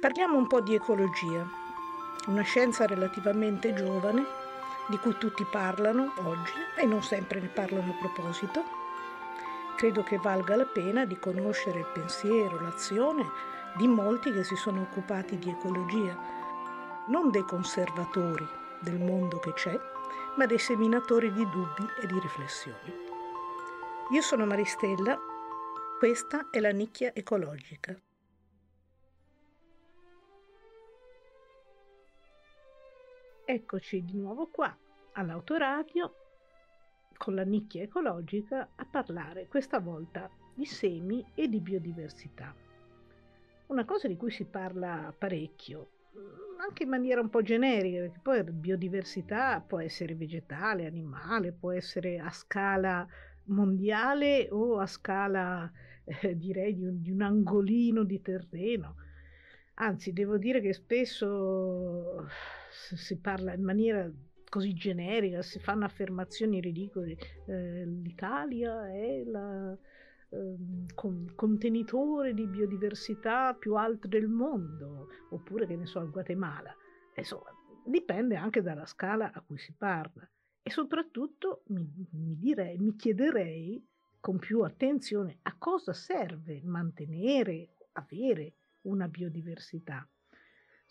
Parliamo un po' di ecologia, una scienza relativamente giovane di cui tutti parlano oggi e non sempre ne parlano a proposito. Credo che valga la pena di conoscere il pensiero, l'azione di molti che si sono occupati di ecologia, non dei conservatori del mondo che c'è, ma dei seminatori di dubbi e di riflessioni. Io sono Maristella, questa è la nicchia ecologica. Eccoci di nuovo qua all'autoradio con la nicchia ecologica a parlare questa volta di semi e di biodiversità. Una cosa di cui si parla parecchio, anche in maniera un po' generica, perché poi biodiversità può essere vegetale, animale, può essere a scala mondiale o a scala eh, direi di un, di un angolino di terreno. Anzi, devo dire che spesso si parla in maniera così generica, si fanno affermazioni ridicole. Eh, L'Italia è il eh, con, contenitore di biodiversità più alto del mondo, oppure che ne so, il Guatemala. Insomma, dipende anche dalla scala a cui si parla. E soprattutto mi, mi, direi, mi chiederei con più attenzione a cosa serve mantenere, avere una biodiversità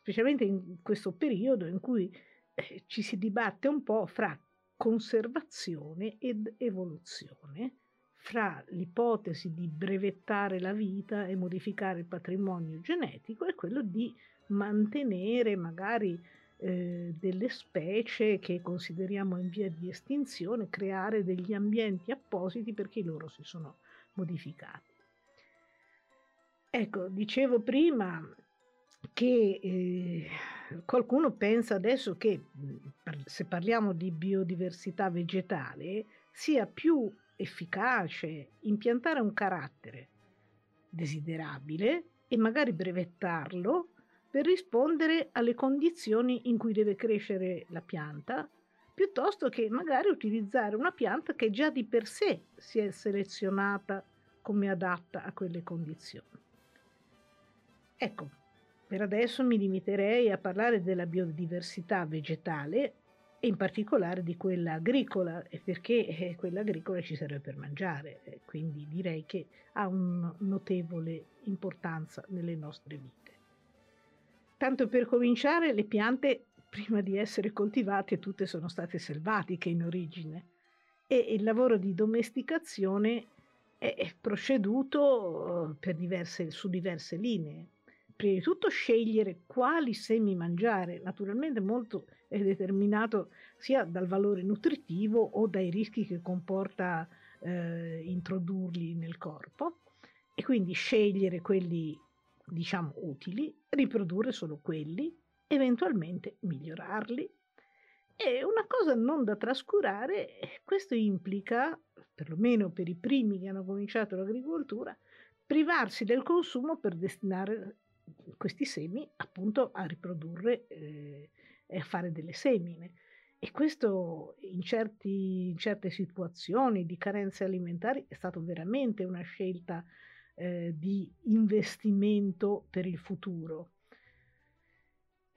specialmente in questo periodo in cui eh, ci si dibatte un po' fra conservazione ed evoluzione, fra l'ipotesi di brevettare la vita e modificare il patrimonio genetico e quello di mantenere magari eh, delle specie che consideriamo in via di estinzione, creare degli ambienti appositi perché loro si sono modificati. Ecco, dicevo prima, che eh, qualcuno pensa adesso che se parliamo di biodiversità vegetale sia più efficace impiantare un carattere desiderabile e magari brevettarlo per rispondere alle condizioni in cui deve crescere la pianta, piuttosto che magari utilizzare una pianta che già di per sé si è selezionata come adatta a quelle condizioni. Ecco, per adesso mi limiterei a parlare della biodiversità vegetale e in particolare di quella agricola, perché eh, quella agricola ci serve per mangiare, quindi direi che ha una notevole importanza nelle nostre vite. Tanto per cominciare, le piante, prima di essere coltivate, tutte sono state selvatiche in origine e il lavoro di domesticazione è proceduto eh, diverse, su diverse linee prima di tutto scegliere quali semi mangiare, naturalmente molto è determinato sia dal valore nutritivo o dai rischi che comporta eh, introdurli nel corpo e quindi scegliere quelli diciamo utili, riprodurre solo quelli, eventualmente migliorarli. E una cosa non da trascurare, questo implica, perlomeno per i primi che hanno cominciato l'agricoltura, privarsi del consumo per destinare questi semi appunto a riprodurre eh, e a fare delle semine. E questo in, certi, in, certe situazioni di carenze alimentari è stata veramente una scelta eh, di investimento per il futuro.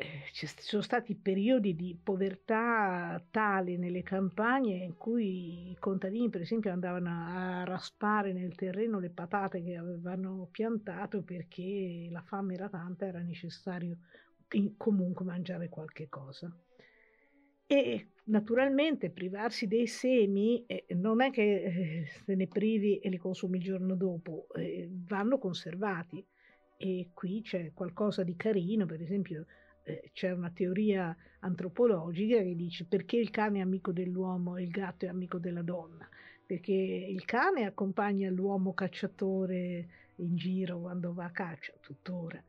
Eh, ci sono stati periodi di povertà tali nelle campagne in cui i contadini, per esempio, andavano a raspare nel terreno le patate che avevano piantato perché la fame era tanta, era necessario comunque mangiare qualche cosa. E naturalmente privarsi dei semi eh, non è che eh, se ne privi e li consumi il giorno dopo, eh, vanno conservati. E qui c'è qualcosa di carino, per esempio eh, c'è una teoria antropologica che dice perché il cane è amico dell'uomo e il gatto è amico della donna, perché il cane accompagna l'uomo cacciatore in giro quando va a caccia, tuttora.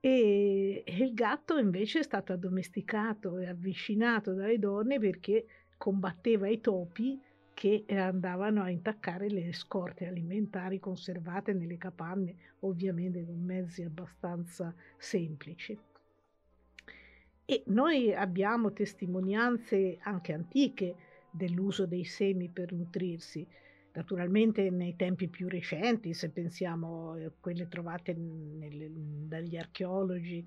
E, e il gatto invece è stato addomesticato e avvicinato dalle donne perché combatteva i topi che andavano a intaccare le scorte alimentari conservate nelle capanne, ovviamente con mezzi abbastanza semplici. E noi abbiamo testimonianze anche antiche dell'uso dei semi per nutrirsi. Naturalmente nei tempi più recenti, se pensiamo a quelle trovate nelle, dagli archeologi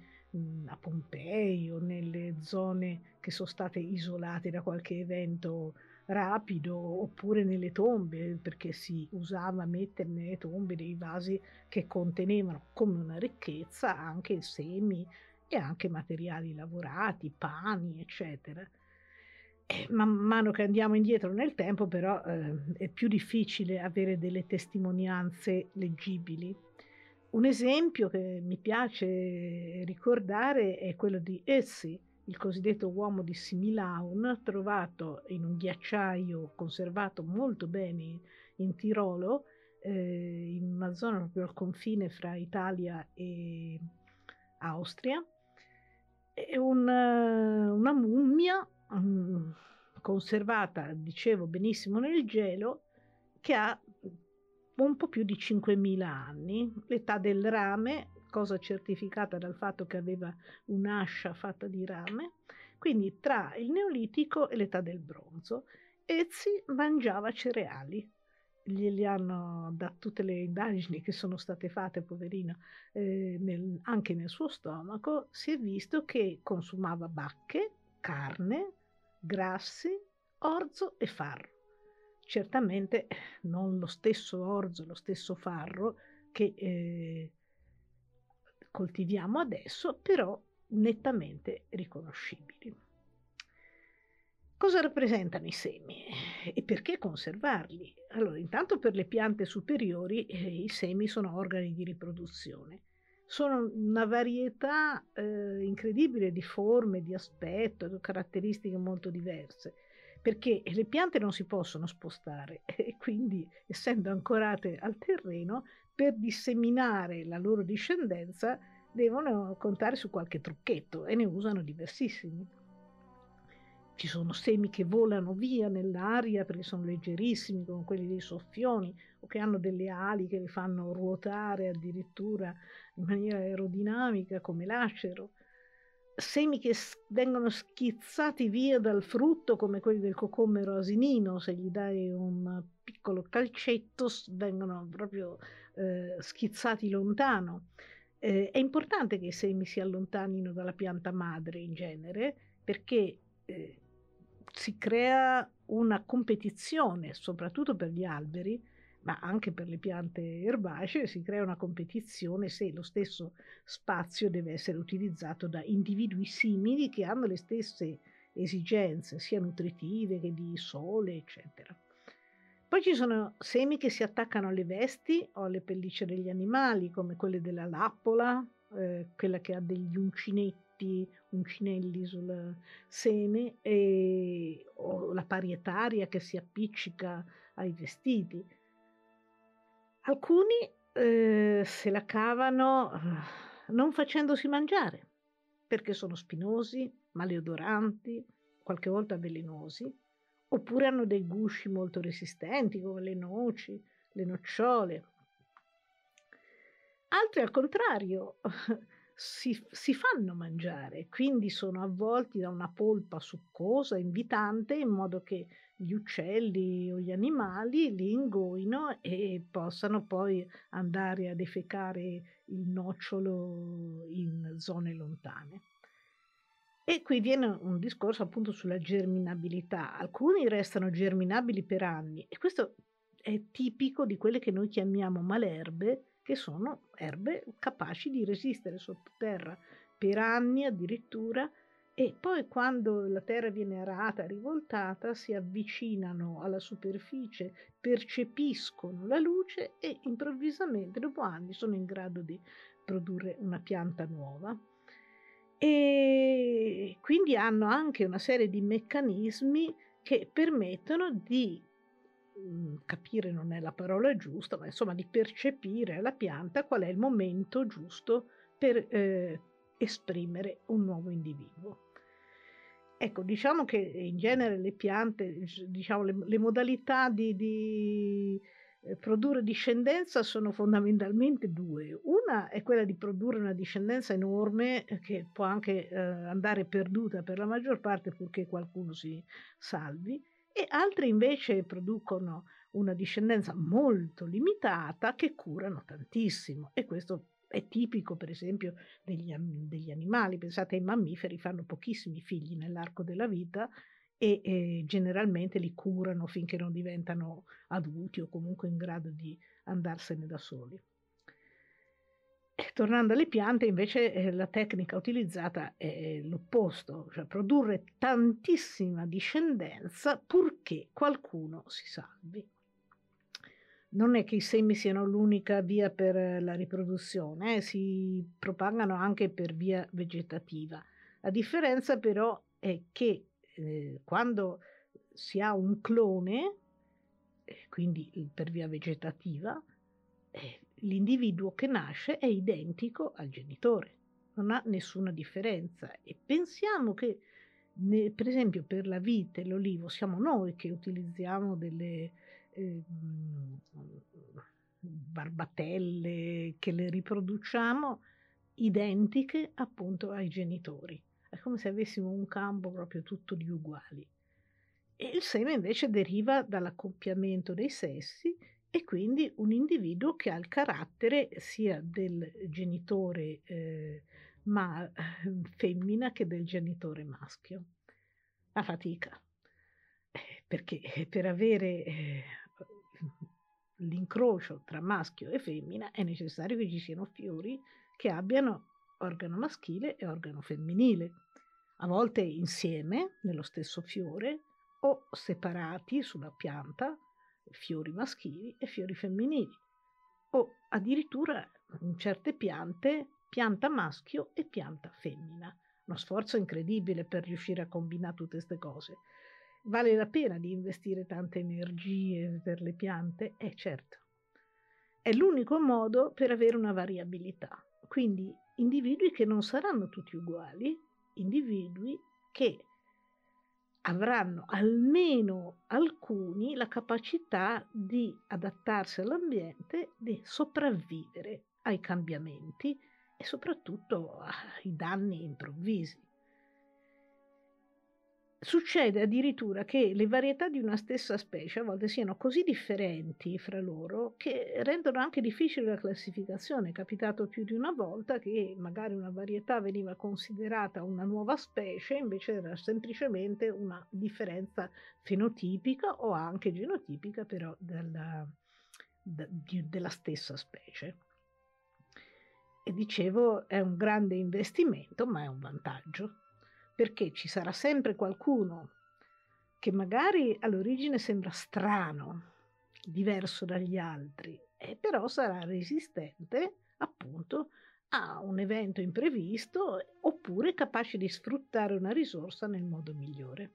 a Pompei o nelle zone che sono state isolate da qualche evento rapido oppure nelle tombe perché si usava mettere nelle tombe dei vasi che contenevano come una ricchezza anche semi e anche materiali lavorati, pani, eccetera. E man mano che andiamo indietro nel tempo, però, eh, è più difficile avere delle testimonianze leggibili. Un esempio che mi piace ricordare è quello di Essi, il cosiddetto uomo di Similaun, trovato in un ghiacciaio conservato molto bene in Tirolo, eh, in una zona proprio al confine fra Italia e Austria. È una, una mummia um, conservata, dicevo benissimo, nel gelo, che ha un po' più di 5.000 anni. L'età del rame cosa certificata dal fatto che aveva un'ascia fatta di rame, quindi tra il Neolitico e l'età del bronzo. Ezzi mangiava cereali, glieli hanno da tutte le indagini che sono state fatte, poverino, eh, nel, anche nel suo stomaco, si è visto che consumava bacche, carne, grassi, orzo e farro. Certamente non lo stesso orzo, lo stesso farro che eh, coltiviamo adesso, però nettamente riconoscibili. Cosa rappresentano i semi e perché conservarli? Allora, intanto per le piante superiori eh, i semi sono organi di riproduzione. Sono una varietà eh, incredibile di forme, di aspetto, di caratteristiche molto diverse, perché le piante non si possono spostare e quindi, essendo ancorate al terreno, per disseminare la loro discendenza devono contare su qualche trucchetto e ne usano diversissimi. Ci sono semi che volano via nell'aria perché sono leggerissimi, come quelli dei soffioni, o che hanno delle ali che li fanno ruotare addirittura in maniera aerodinamica, come l'acero. Semi che vengono schizzati via dal frutto, come quelli del cocommero asinino, se gli dai un piccolo calcetto vengono proprio eh, schizzati lontano. Eh, è importante che i semi si allontanino dalla pianta madre in genere perché eh, si crea una competizione, soprattutto per gli alberi, ma anche per le piante erbacee, si crea una competizione se lo stesso spazio deve essere utilizzato da individui simili che hanno le stesse esigenze, sia nutritive che di sole, eccetera. Poi ci sono semi che si attaccano alle vesti o alle pellicce degli animali, come quelle della lappola, eh, quella che ha degli uncinetti, uncinelli sul seme, e, o la parietaria che si appiccica ai vestiti. Alcuni eh, se la cavano eh, non facendosi mangiare, perché sono spinosi, maleodoranti, qualche volta velenosi oppure hanno dei gusci molto resistenti come le noci, le nocciole. Altri al contrario si, si, fanno mangiare, quindi sono avvolti da una polpa succosa, invitante, in modo che gli uccelli o gli animali li ingoino e possano poi andare a defecare il nocciolo in zone lontane. E qui viene un discorso appunto sulla germinabilità. Alcuni restano germinabili per anni e questo è tipico di quelle che noi chiamiamo malerbe, che sono erbe capaci di resistere sottoterra per anni addirittura e poi quando la terra viene arata, rivoltata, si avvicinano alla superficie, percepiscono la luce e improvvisamente dopo anni sono in grado di produrre una pianta nuova. E quindi hanno anche una serie di meccanismi che permettono di capire non è la parola giusta, ma insomma di percepire alla pianta qual è il momento giusto per eh, esprimere un nuovo individuo. Ecco, diciamo che in genere le piante, diciamo le, le modalità di, di eh, produrre discendenza sono fondamentalmente due. Una è quella di produrre una discendenza enorme eh, che può anche eh, andare perduta per la maggior parte purché qualcuno si salvi e altre invece producono una discendenza molto limitata che curano tantissimo e questo è tipico per esempio degli, degli animali, pensate ai mammiferi fanno pochissimi figli nell'arco della vita e, e generalmente li curano finché non diventano adulti o comunque in grado di andarsene da soli. Tornando alle piante, invece, eh, la tecnica utilizzata è l'opposto, cioè produrre tantissima discendenza purché qualcuno si salvi. Non è che i semi siano l'unica via per la riproduzione, eh, si propagano anche per via vegetativa. La differenza però è che eh, quando si ha un clone, eh, quindi per via vegetativa, eh, l'individuo che nasce è identico al genitore, non ha nessuna differenza. E pensiamo che, ne, per esempio, per la vite l'olivo siamo noi che utilizziamo delle eh, barbatelle, che le riproduciamo identiche appunto ai genitori. È come se avessimo un campo proprio tutto di uguali. E il seme invece deriva dall'accoppiamento dei sessi e quindi un individuo che ha il carattere sia del genitore eh, ma, femmina che del genitore maschio. La fatica, eh, perché per avere eh, l'incrocio tra maschio e femmina è necessario che ci siano fiori che abbiano organo maschile e organo femminile, a volte insieme nello stesso fiore o separati sulla pianta fiori maschili e fiori femminili, o addirittura in certe piante pianta maschio e pianta femmina. Uno sforzo incredibile per riuscire a combinare tutte queste cose. Vale la pena di investire tante energie per le piante? Eh certo. È l'unico modo per avere una variabilità. Quindi individui che non saranno tutti uguali, individui che avranno almeno alcuni la capacità di adattarsi all'ambiente, di sopravvivere ai cambiamenti e soprattutto ai danni improvvisi. Succede addirittura che le varietà di una stessa specie a volte siano così differenti fra loro che rendono anche difficile la classificazione. È capitato più di una volta che magari una varietà veniva considerata una nuova specie, invece era semplicemente una differenza fenotipica o anche genotipica però della, de, di, della stessa specie. E dicevo, è un grande investimento, ma è un vantaggio perché ci sarà sempre qualcuno che magari all'origine sembra strano, diverso dagli altri, e però sarà resistente appunto a un evento imprevisto oppure capace di sfruttare una risorsa nel modo migliore.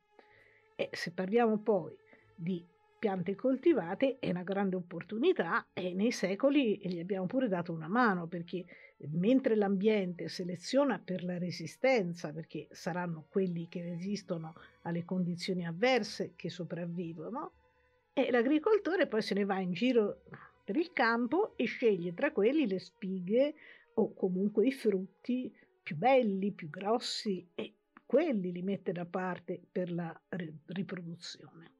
E se parliamo poi di piante coltivate è una grande opportunità e nei secoli gli abbiamo pure dato una mano perché mentre l'ambiente seleziona per la resistenza, perché saranno quelli che resistono alle condizioni avverse che sopravvivono, e l'agricoltore poi se ne va in giro per il campo e sceglie tra quelli le spighe o comunque i frutti più belli, più grossi e quelli li mette da parte per la riproduzione.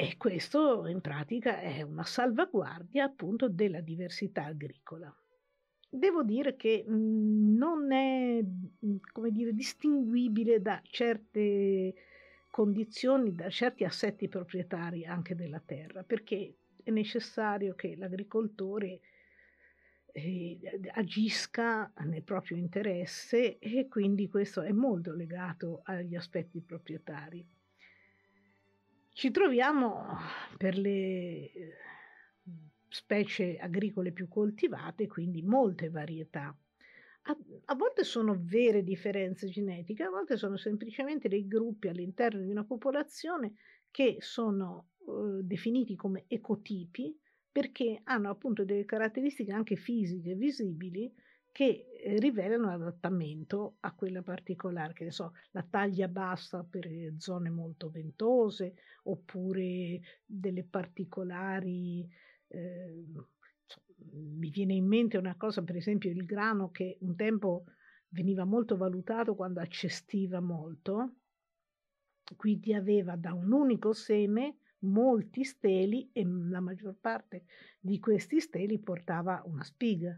E questo in pratica è una salvaguardia appunto della diversità agricola. Devo dire che mhmm, non è, mhmm, come dire, distinguibile da certe condizioni, da certi assetti proprietari anche della terra, perché è necessario che l'agricoltore eh, agisca nel proprio interesse e quindi questo è molto legato agli aspetti proprietari. Ci troviamo per le specie agricole più coltivate, quindi molte varietà. A, a, volte sono vere differenze genetiche, a volte sono semplicemente dei gruppi all'interno di una popolazione che sono eh, definiti come ecotipi perché hanno appunto delle caratteristiche anche fisiche visibili che eh, rivelano adattamento a quella particolare, che ne so, la taglia bassa per zone molto ventose, oppure delle particolari eh, mi viene in mente una cosa, per esempio il grano che un tempo veniva molto valutato quando accestiva molto, quindi aveva da un unico seme molti steli e la maggior parte di questi steli portava una spiga.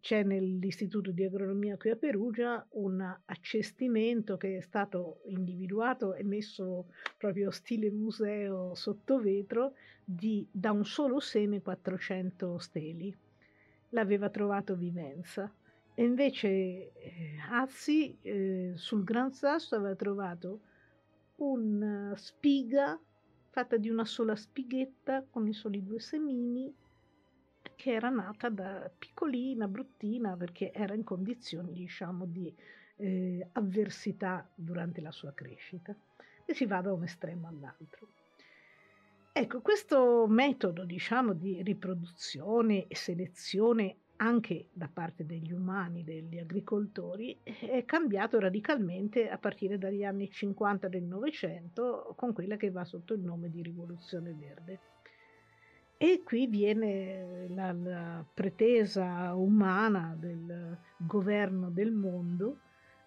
C'è nell'Istituto di Agronomia qui a Perugia un accestimento che è stato individuato e messo proprio stile museo sotto vetro di da un solo seme 400 steli. L'aveva trovato Vivenza. E invece eh, Azzi eh, sul Gran Sasso aveva trovato una spiga fatta di una sola spighetta con i soli due semini che era nata da piccolina, bruttina, perché era in condizioni, diciamo, di eh, avversità durante la sua crescita. E si va da un estremo all'altro. Ecco, questo metodo, diciamo, di riproduzione e selezione anche da parte degli umani, degli agricoltori, è cambiato radicalmente a partire dagli anni 50 del Novecento con quella che va sotto il nome di rivoluzione verde. E qui viene la, la pretesa umana del governo del mondo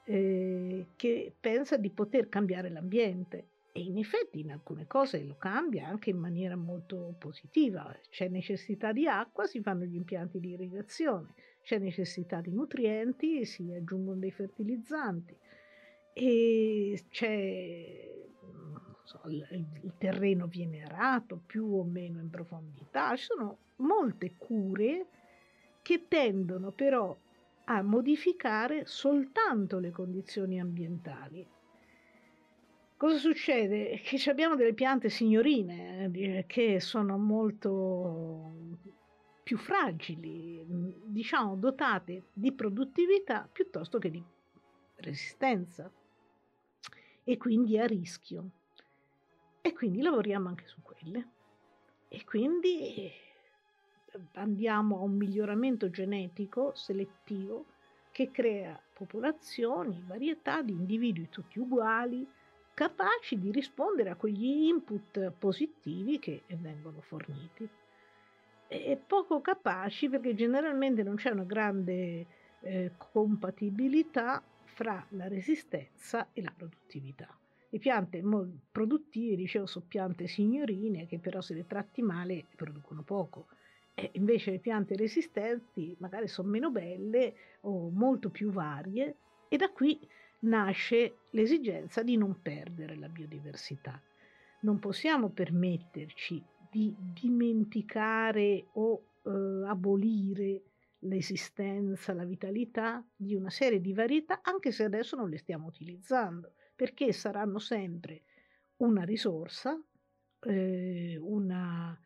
eh, che pensa di poter cambiare l'ambiente. E in effetti in alcune cose lo cambia anche in maniera molto positiva. C'è necessità di acqua, si fanno gli impianti di irrigazione, c'è necessità di nutrienti, si aggiungono dei fertilizzanti. E c'è so, il, il terreno viene arato più o meno in profondità, ci sono molte cure che tendono però a modificare soltanto le condizioni ambientali Cosa succede? Che abbiamo delle piante signorine eh, che sono molto più fragili, diciamo dotate di produttività piuttosto che di resistenza e quindi a rischio. E quindi lavoriamo anche su quelle. E quindi andiamo a un miglioramento genetico selettivo che crea popolazioni, varietà di individui tutti uguali, capaci di rispondere a quegli input positivi che vengono forniti. E poco capaci perché generalmente non c'è una grande eh, compatibilità fra la resistenza e la produttività. Le piante produttive, dicevo, sono piante signorine che però se le tratti male producono poco. E invece le piante resistenti magari sono meno belle o molto più varie e da qui nasce l'esigenza di non perdere la biodiversità. Non possiamo permetterci di dimenticare o eh, abolire l'esistenza, la vitalità di una serie di varietà, anche se adesso non le stiamo utilizzando, perché saranno sempre una risorsa, eh, una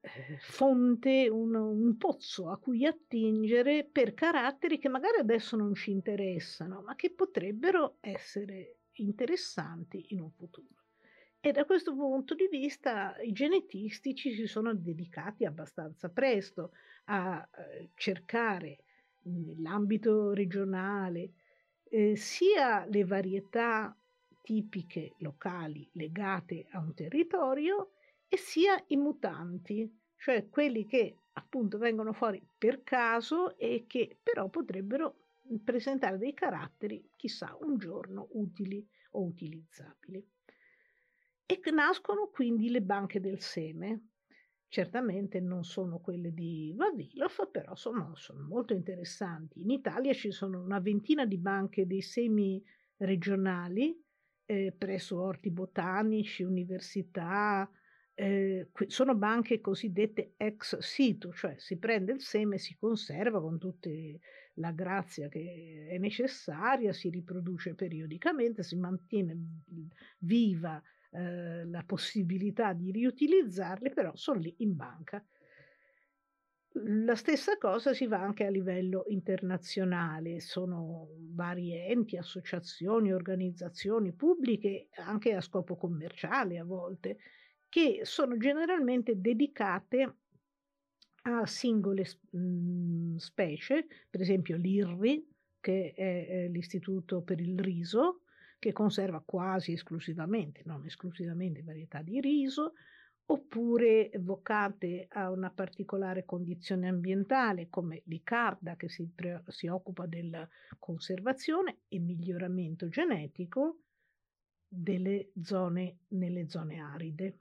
eh, fonte, un, un, pozzo a cui attingere per caratteri che magari adesso non ci interessano, ma che potrebbero essere interessanti in un futuro. E da questo punto di vista i genetisti ci si sono dedicati abbastanza presto a eh, cercare nell'ambito regionale eh, sia le varietà tipiche locali legate a un territorio, e sia i mutanti, cioè quelli che appunto vengono fuori per caso e che però potrebbero presentare dei caratteri, chissà, un giorno utili o utilizzabili. E nascono quindi le banche del seme. Certamente non sono quelle di Vavilov, però sono, sono molto interessanti. In Italia ci sono una ventina di banche dei semi regionali eh, presso orti botanici, università, eh, sono banche cosiddette ex situ, cioè si prende il seme, si conserva con tutta la grazia che è necessaria, si riproduce periodicamente, si mantiene viva eh, la possibilità di riutilizzarli, però sono lì in banca. La stessa cosa si va anche a livello internazionale, sono vari enti, associazioni, organizzazioni pubbliche, anche a scopo commerciale a volte, che sono generalmente dedicate a singole mh, specie, per esempio l'IRRI, che è, è l'Istituto per il riso, che conserva quasi esclusivamente, non esclusivamente varietà di riso, oppure vocate a una particolare condizione ambientale come l'Icarda che si, pre- si occupa della conservazione e miglioramento genetico delle zone nelle zone aride.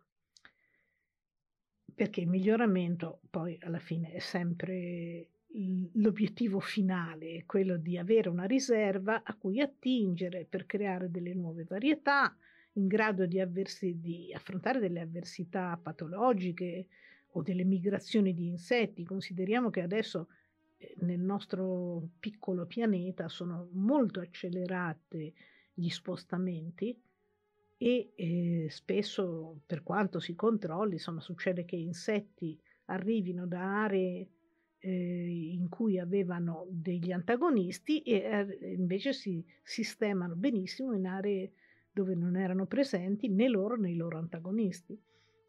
perché il miglioramento poi alla fine è sempre l'obiettivo finale, quello di avere una riserva a cui attingere per creare delle nuove varietà in grado di, avversi, di affrontare delle avversità patologiche o delle migrazioni di insetti. Consideriamo che adesso eh, nel nostro piccolo pianeta sono molto accelerati gli spostamenti e eh, spesso per quanto si controlli, insomma, succede che insetti arrivino da aree in cui avevano degli antagonisti e eh, invece si sistemano benissimo in aree dove non erano presenti né loro né i loro antagonisti.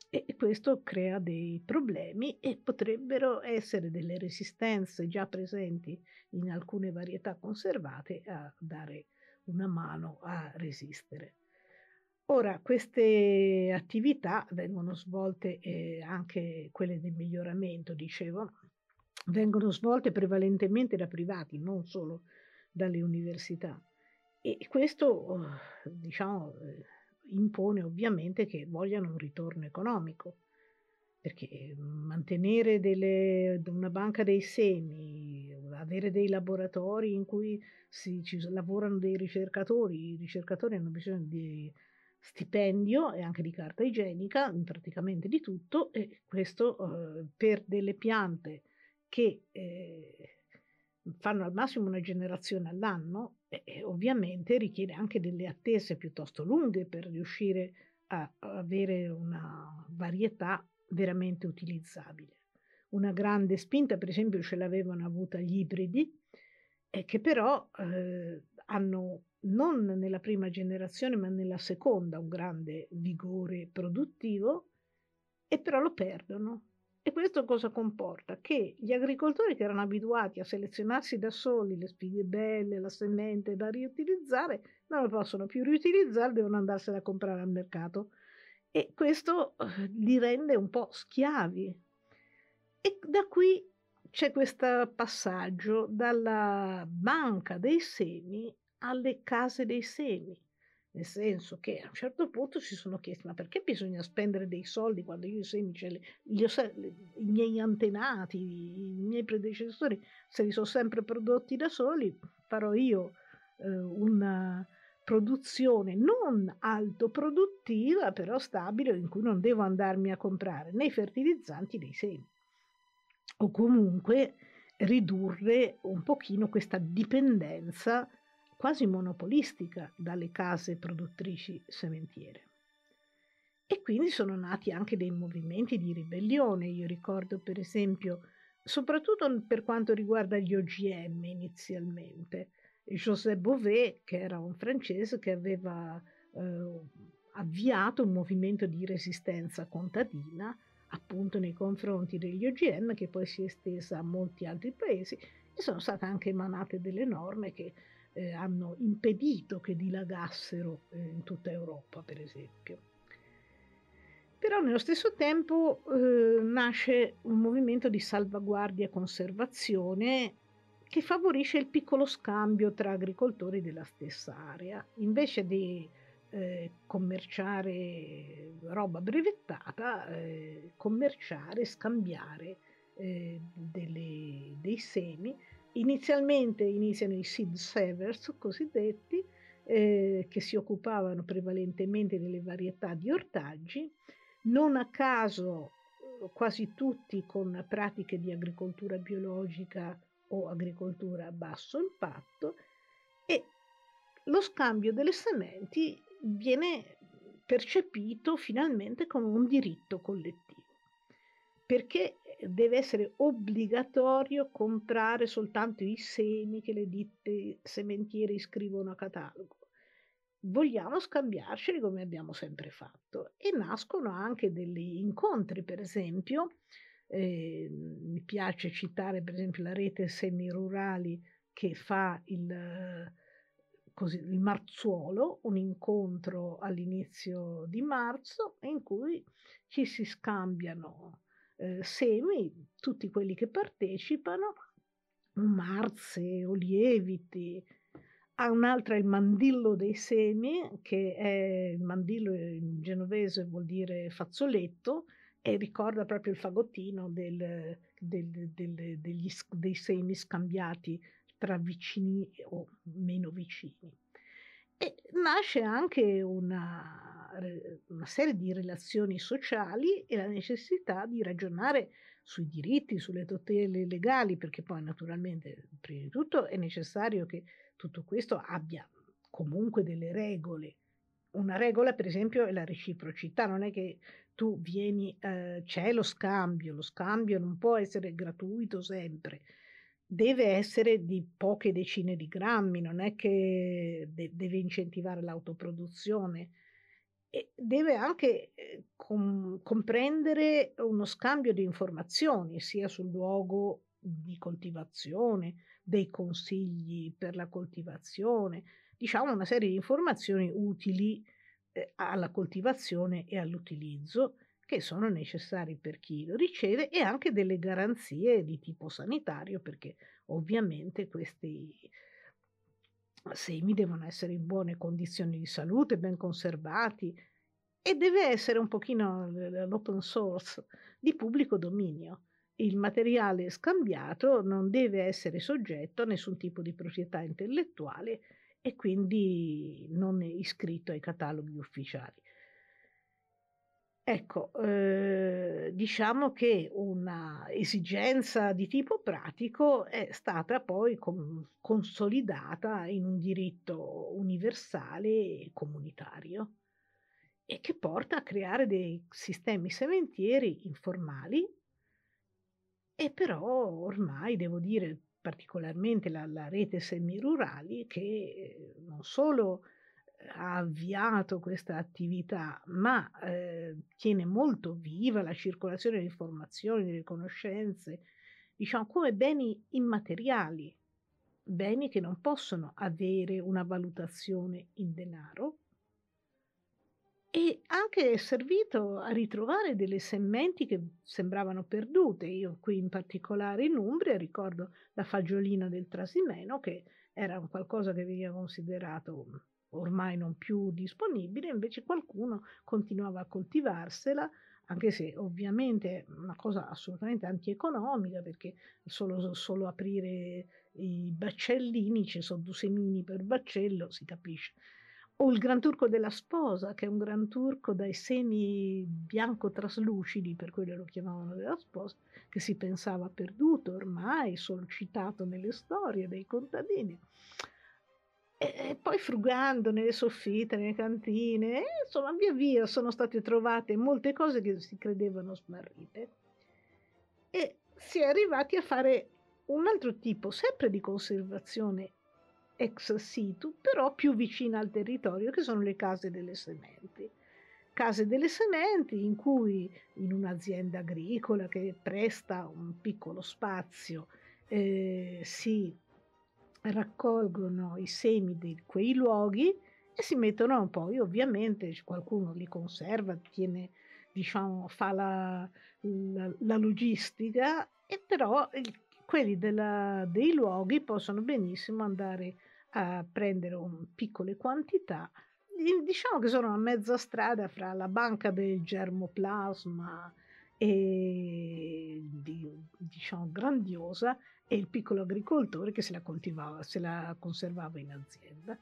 E questo crea dei problemi e potrebbero essere delle resistenze già presenti in alcune varietà conservate a dare una mano a resistere. Ora, queste attività vengono svolte, eh, anche quelle del miglioramento, dicevo, vengono svolte prevalentemente da privati, non solo dalle università. E questo, diciamo, impone ovviamente che vogliano un ritorno economico, perché mantenere delle, una banca dei semi, avere dei laboratori in cui si, ci lavorano dei ricercatori, i ricercatori hanno bisogno di stipendio e anche di carta igienica, praticamente di tutto, e questo eh, per delle piante che eh, fanno al massimo una generazione all'anno, eh, ovviamente richiede anche delle attese piuttosto lunghe per riuscire a, avere una varietà veramente utilizzabile. Una grande spinta, per esempio, ce l'avevano avuta gli ibridi, eh, che però eh, hanno non nella prima generazione, ma nella seconda un grande vigore produttivo, e però lo perdono e questo cosa comporta? Che gli agricoltori che erano abituati a selezionarsi da soli le spighe belle, la semente da riutilizzare, non lo possono più riutilizzare, devono andarsene a comprare al mercato. E questo eh, li rende un po' schiavi. E da qui c'è questo passaggio dalla banca dei semi alle case dei semi nel senso che a un certo punto si sono chiesti ma perché bisogna spendere dei soldi quando io i semi ce li, li ho, i miei antenati, i miei predecessori se li sono sempre prodotti da soli, farò io eh, una produzione non alto produttiva però stabile in cui non devo andarmi a comprare né i fertilizzanti né i semi. O comunque ridurre un pochino questa dipendenza quasi monopolistica dalle case produttrici sementiere. E quindi sono nati anche dei movimenti di ribellione. Io ricordo per esempio, soprattutto per quanto riguarda gli OGM inizialmente, José Bové, che era un francese che aveva eh, avviato un movimento di resistenza contadina appunto nei confronti degli OGM che poi si è estesa a molti altri paesi e sono state anche emanate delle norme che eh, hanno impedito che dilagassero eh, in tutta Europa, per esempio. Però nello stesso tempo eh, nasce un movimento di salvaguardia e conservazione che favorisce il piccolo scambio tra agricoltori della stessa area. Invece di eh, commerciare roba brevettata, eh, commerciare, scambiare eh, delle, dei semi Inizialmente iniziano i seed savers cosiddetti, eh, che si occupavano prevalentemente delle varietà di ortaggi, non a caso eh, quasi tutti con pratiche di agricoltura biologica o agricoltura a basso impatto. E lo scambio delle sementi viene percepito finalmente come un diritto collettivo. Perché deve essere obbligatorio comprare soltanto i semi che le ditte sementiere iscrivono a catalogo. Vogliamo scambiarceli come abbiamo sempre fatto e nascono anche degli incontri, per esempio, eh, mi piace citare per esempio la rete semirurali che fa il, così, il marzuolo, un incontro all'inizio di marzo in cui ci si scambiano eh, semi, tutti quelli che partecipano, marze o lieviti. Ha un'altra il mandillo dei semi, che è il mandillo in genovese vuol dire fazzoletto, e ricorda proprio il fagottino del, del, del, degli, dei semi scambiati tra vicini o meno vicini. E nasce anche una, una serie di relazioni sociali e la necessità di ragionare sui diritti, sulle tutele legali, perché poi naturalmente, prima di tutto, è necessario che tutto questo abbia comunque delle regole. Una regola, per esempio, è la reciprocità, non è che tu vieni, eh, c'è lo scambio, lo scambio non può essere gratuito sempre, deve essere di poche decine di grammi, non è che de- deve incentivare l'autoproduzione deve anche eh, com- comprendere uno scambio di informazioni sia sul luogo di coltivazione, dei consigli per la coltivazione, diciamo una serie di informazioni utili eh, alla coltivazione e all'utilizzo che sono necessari per chi lo riceve e anche delle garanzie di tipo sanitario perché ovviamente questi semi devono essere in buone condizioni di salute, ben conservati e deve essere un pochino l'open source di pubblico dominio. Il materiale scambiato non deve essere soggetto a nessun tipo di proprietà intellettuale e quindi non è iscritto ai cataloghi ufficiali. Ecco, eh, diciamo che una esigenza di tipo pratico è stata poi com- consolidata in un diritto universale e comunitario e che porta a creare dei sistemi sementieri informali e però ormai devo dire particolarmente la, la rete semirurali che non solo ha avviato questa attività, ma eh, tiene molto viva la circolazione di informazioni, delle conoscenze, diciamo come beni immateriali, beni che non possono avere una valutazione in denaro, e anche è servito a ritrovare delle sementi che sembravano perdute. Io qui in particolare in Umbria ricordo la fagiolina del Trasimeno che era un qualcosa che veniva considerato ormai non più disponibile, invece qualcuno continuava a coltivarsela, anche se ovviamente è una cosa assolutamente antieconomica, perché solo, solo aprire i baccellini, ci sono due semini per baccello, si capisce. O il Gran Turco della Sposa, che è un Gran Turco dai semi bianco traslucidi, per quello lo chiamavano della sposa, che si pensava perduto ormai, solo citato nelle storie dei contadini. E poi frugando nelle soffitte, nelle cantine, insomma, via via sono state trovate molte cose che si credevano smarrite. E si è arrivati a fare un altro tipo, sempre di conservazione ex situ, però più vicina al territorio, che sono le case delle sementi. Case delle sementi in cui in un'azienda agricola che presta un piccolo spazio eh, si raccolgono i semi di quei luoghi e si mettono poi, ovviamente, qualcuno li conserva, tiene, diciamo, fa la, la, la logistica, e però il, quelli della, dei luoghi possono benissimo andare a prendere piccole quantità. Diciamo che sono a mezza strada fra la banca del germoplasma e di, diciamo grandiosa e il piccolo agricoltore che se la coltivava, se la conservava in azienda.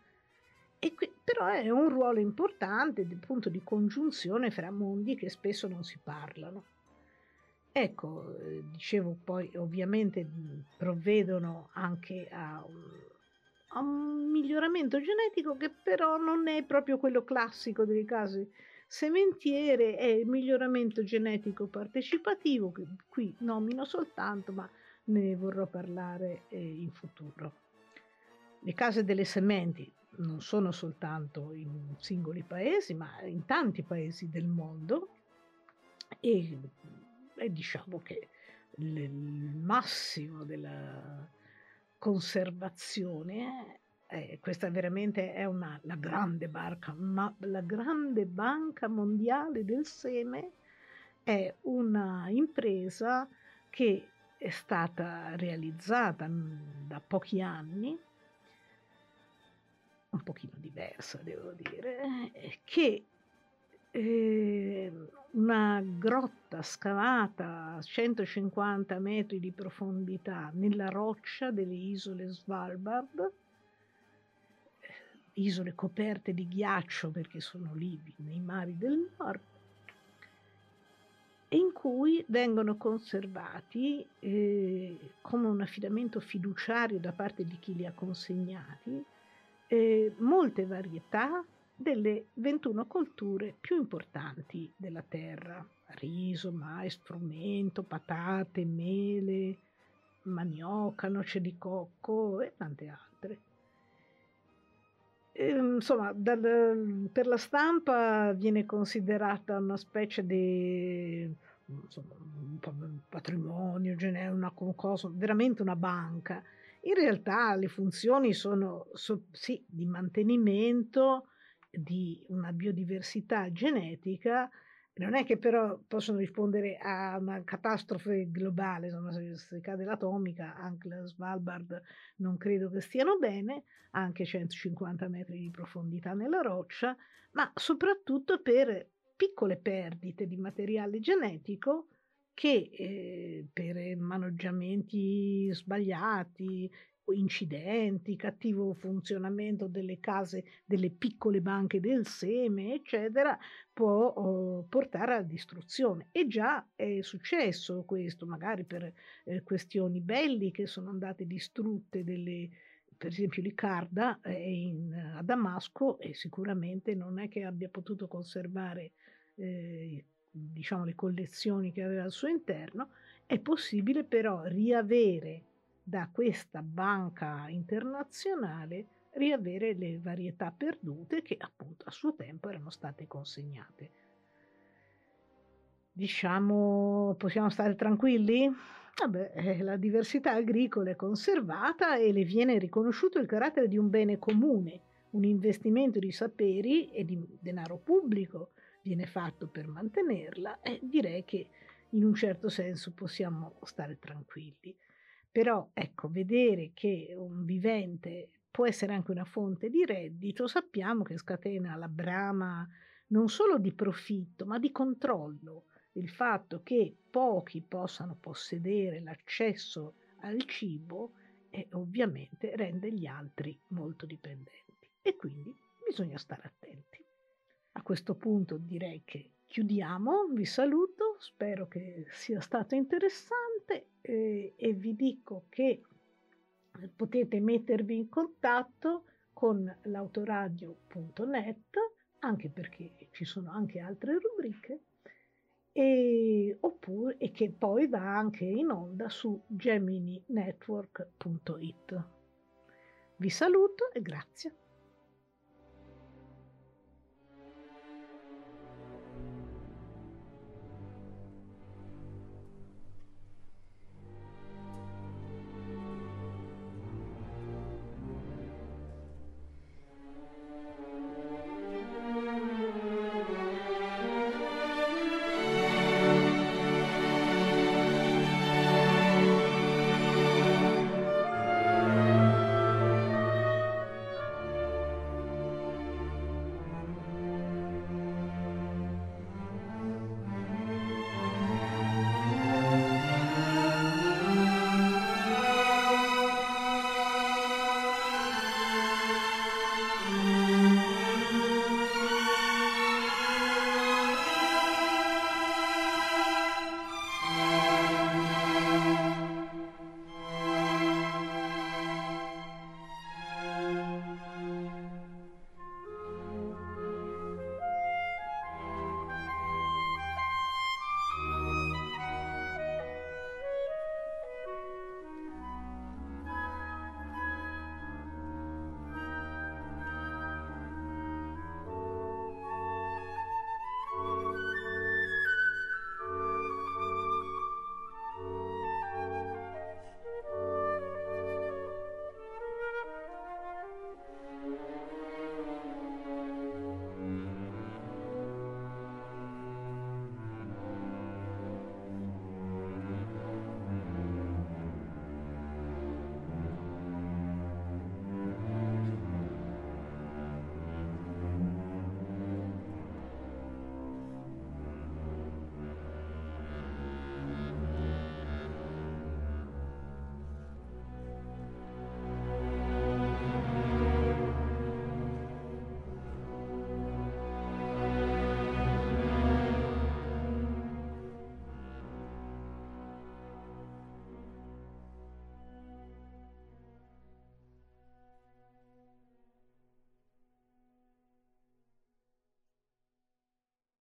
E qui, però è un ruolo importante, punto di congiunzione fra mondi che spesso non si parlano. Ecco, eh, dicevo poi, ovviamente provvedono anche a un, a un miglioramento genetico che però non è proprio quello classico dei casi sementiere è il miglioramento genetico partecipativo, che qui nomino soltanto, ma ne vorrò parlare eh, in futuro. Le case delle sementi non sono soltanto in singoli paesi, ma in tanti paesi del mondo e, e diciamo che il, il massimo della conservazione eh, questa veramente è una, la grande barca, ma la grande banca mondiale del seme è una impresa che è stata realizzata mm, da pochi anni, un pochino diversa devo dire, che ehm, una grotta scavata a 150 metri di profondità nella roccia delle isole Svalbard, isole coperte di ghiaccio perché sono lì nei mari del nord, in cui vengono conservati eh, come un affidamento fiduciario da parte di chi li ha consegnati eh, molte varietà delle 21 colture più importanti della terra, riso, mais, frumento, patate, mele, manioca, noce di cocco e tante altre. Ehm, insomma, dal, per la stampa viene considerata una specie di insomma, un patrimonio, una cosa, veramente una banca. In realtà le funzioni sono so, sì, di mantenimento di una biodiversità genetica, non è che però possono rispondere a una catastrofe globale, insomma, se, cade l'atomica, anche la Svalbard non credo che stiano bene, anche 150 metri di profondità nella roccia, ma soprattutto per piccole perdite di materiale genetico che eh, per maneggiamenti sbagliati incidenti, cattivo funzionamento delle case, delle piccole banche del seme, eccetera, può oh, portare alla distruzione. E già è successo questo, magari per eh, questioni belliche sono andate distrutte delle, per esempio l'Icarda è in, a Damasco e sicuramente non è che abbia potuto conservare eh, diciamo le collezioni che aveva al suo interno, è possibile però riavere da questa banca internazionale riavere le varietà perdute che appunto a suo tempo erano state consegnate. Diciamo, possiamo stare tranquilli? Vabbè, eh, la diversità agricola è conservata e le viene riconosciuto il carattere di un bene comune, un investimento di saperi e di denaro pubblico viene fatto per mantenerla e direi che in un certo senso possiamo stare tranquilli. Però ecco, vedere che un vivente può essere anche una fonte di reddito, sappiamo che scatena la brama non solo di profitto, ma di controllo. Il fatto che pochi possano possedere l'accesso al cibo e ovviamente rende gli altri molto dipendenti e quindi bisogna stare attenti. A questo punto direi che chiudiamo, vi saluto, spero che sia stato interessante eh, e vi dico che potete mettervi in contatto con l'autoradio.net anche perché ci sono anche altre rubriche e, oppure, e che poi va anche in onda su gemininetwork.it. Vi saluto e grazie.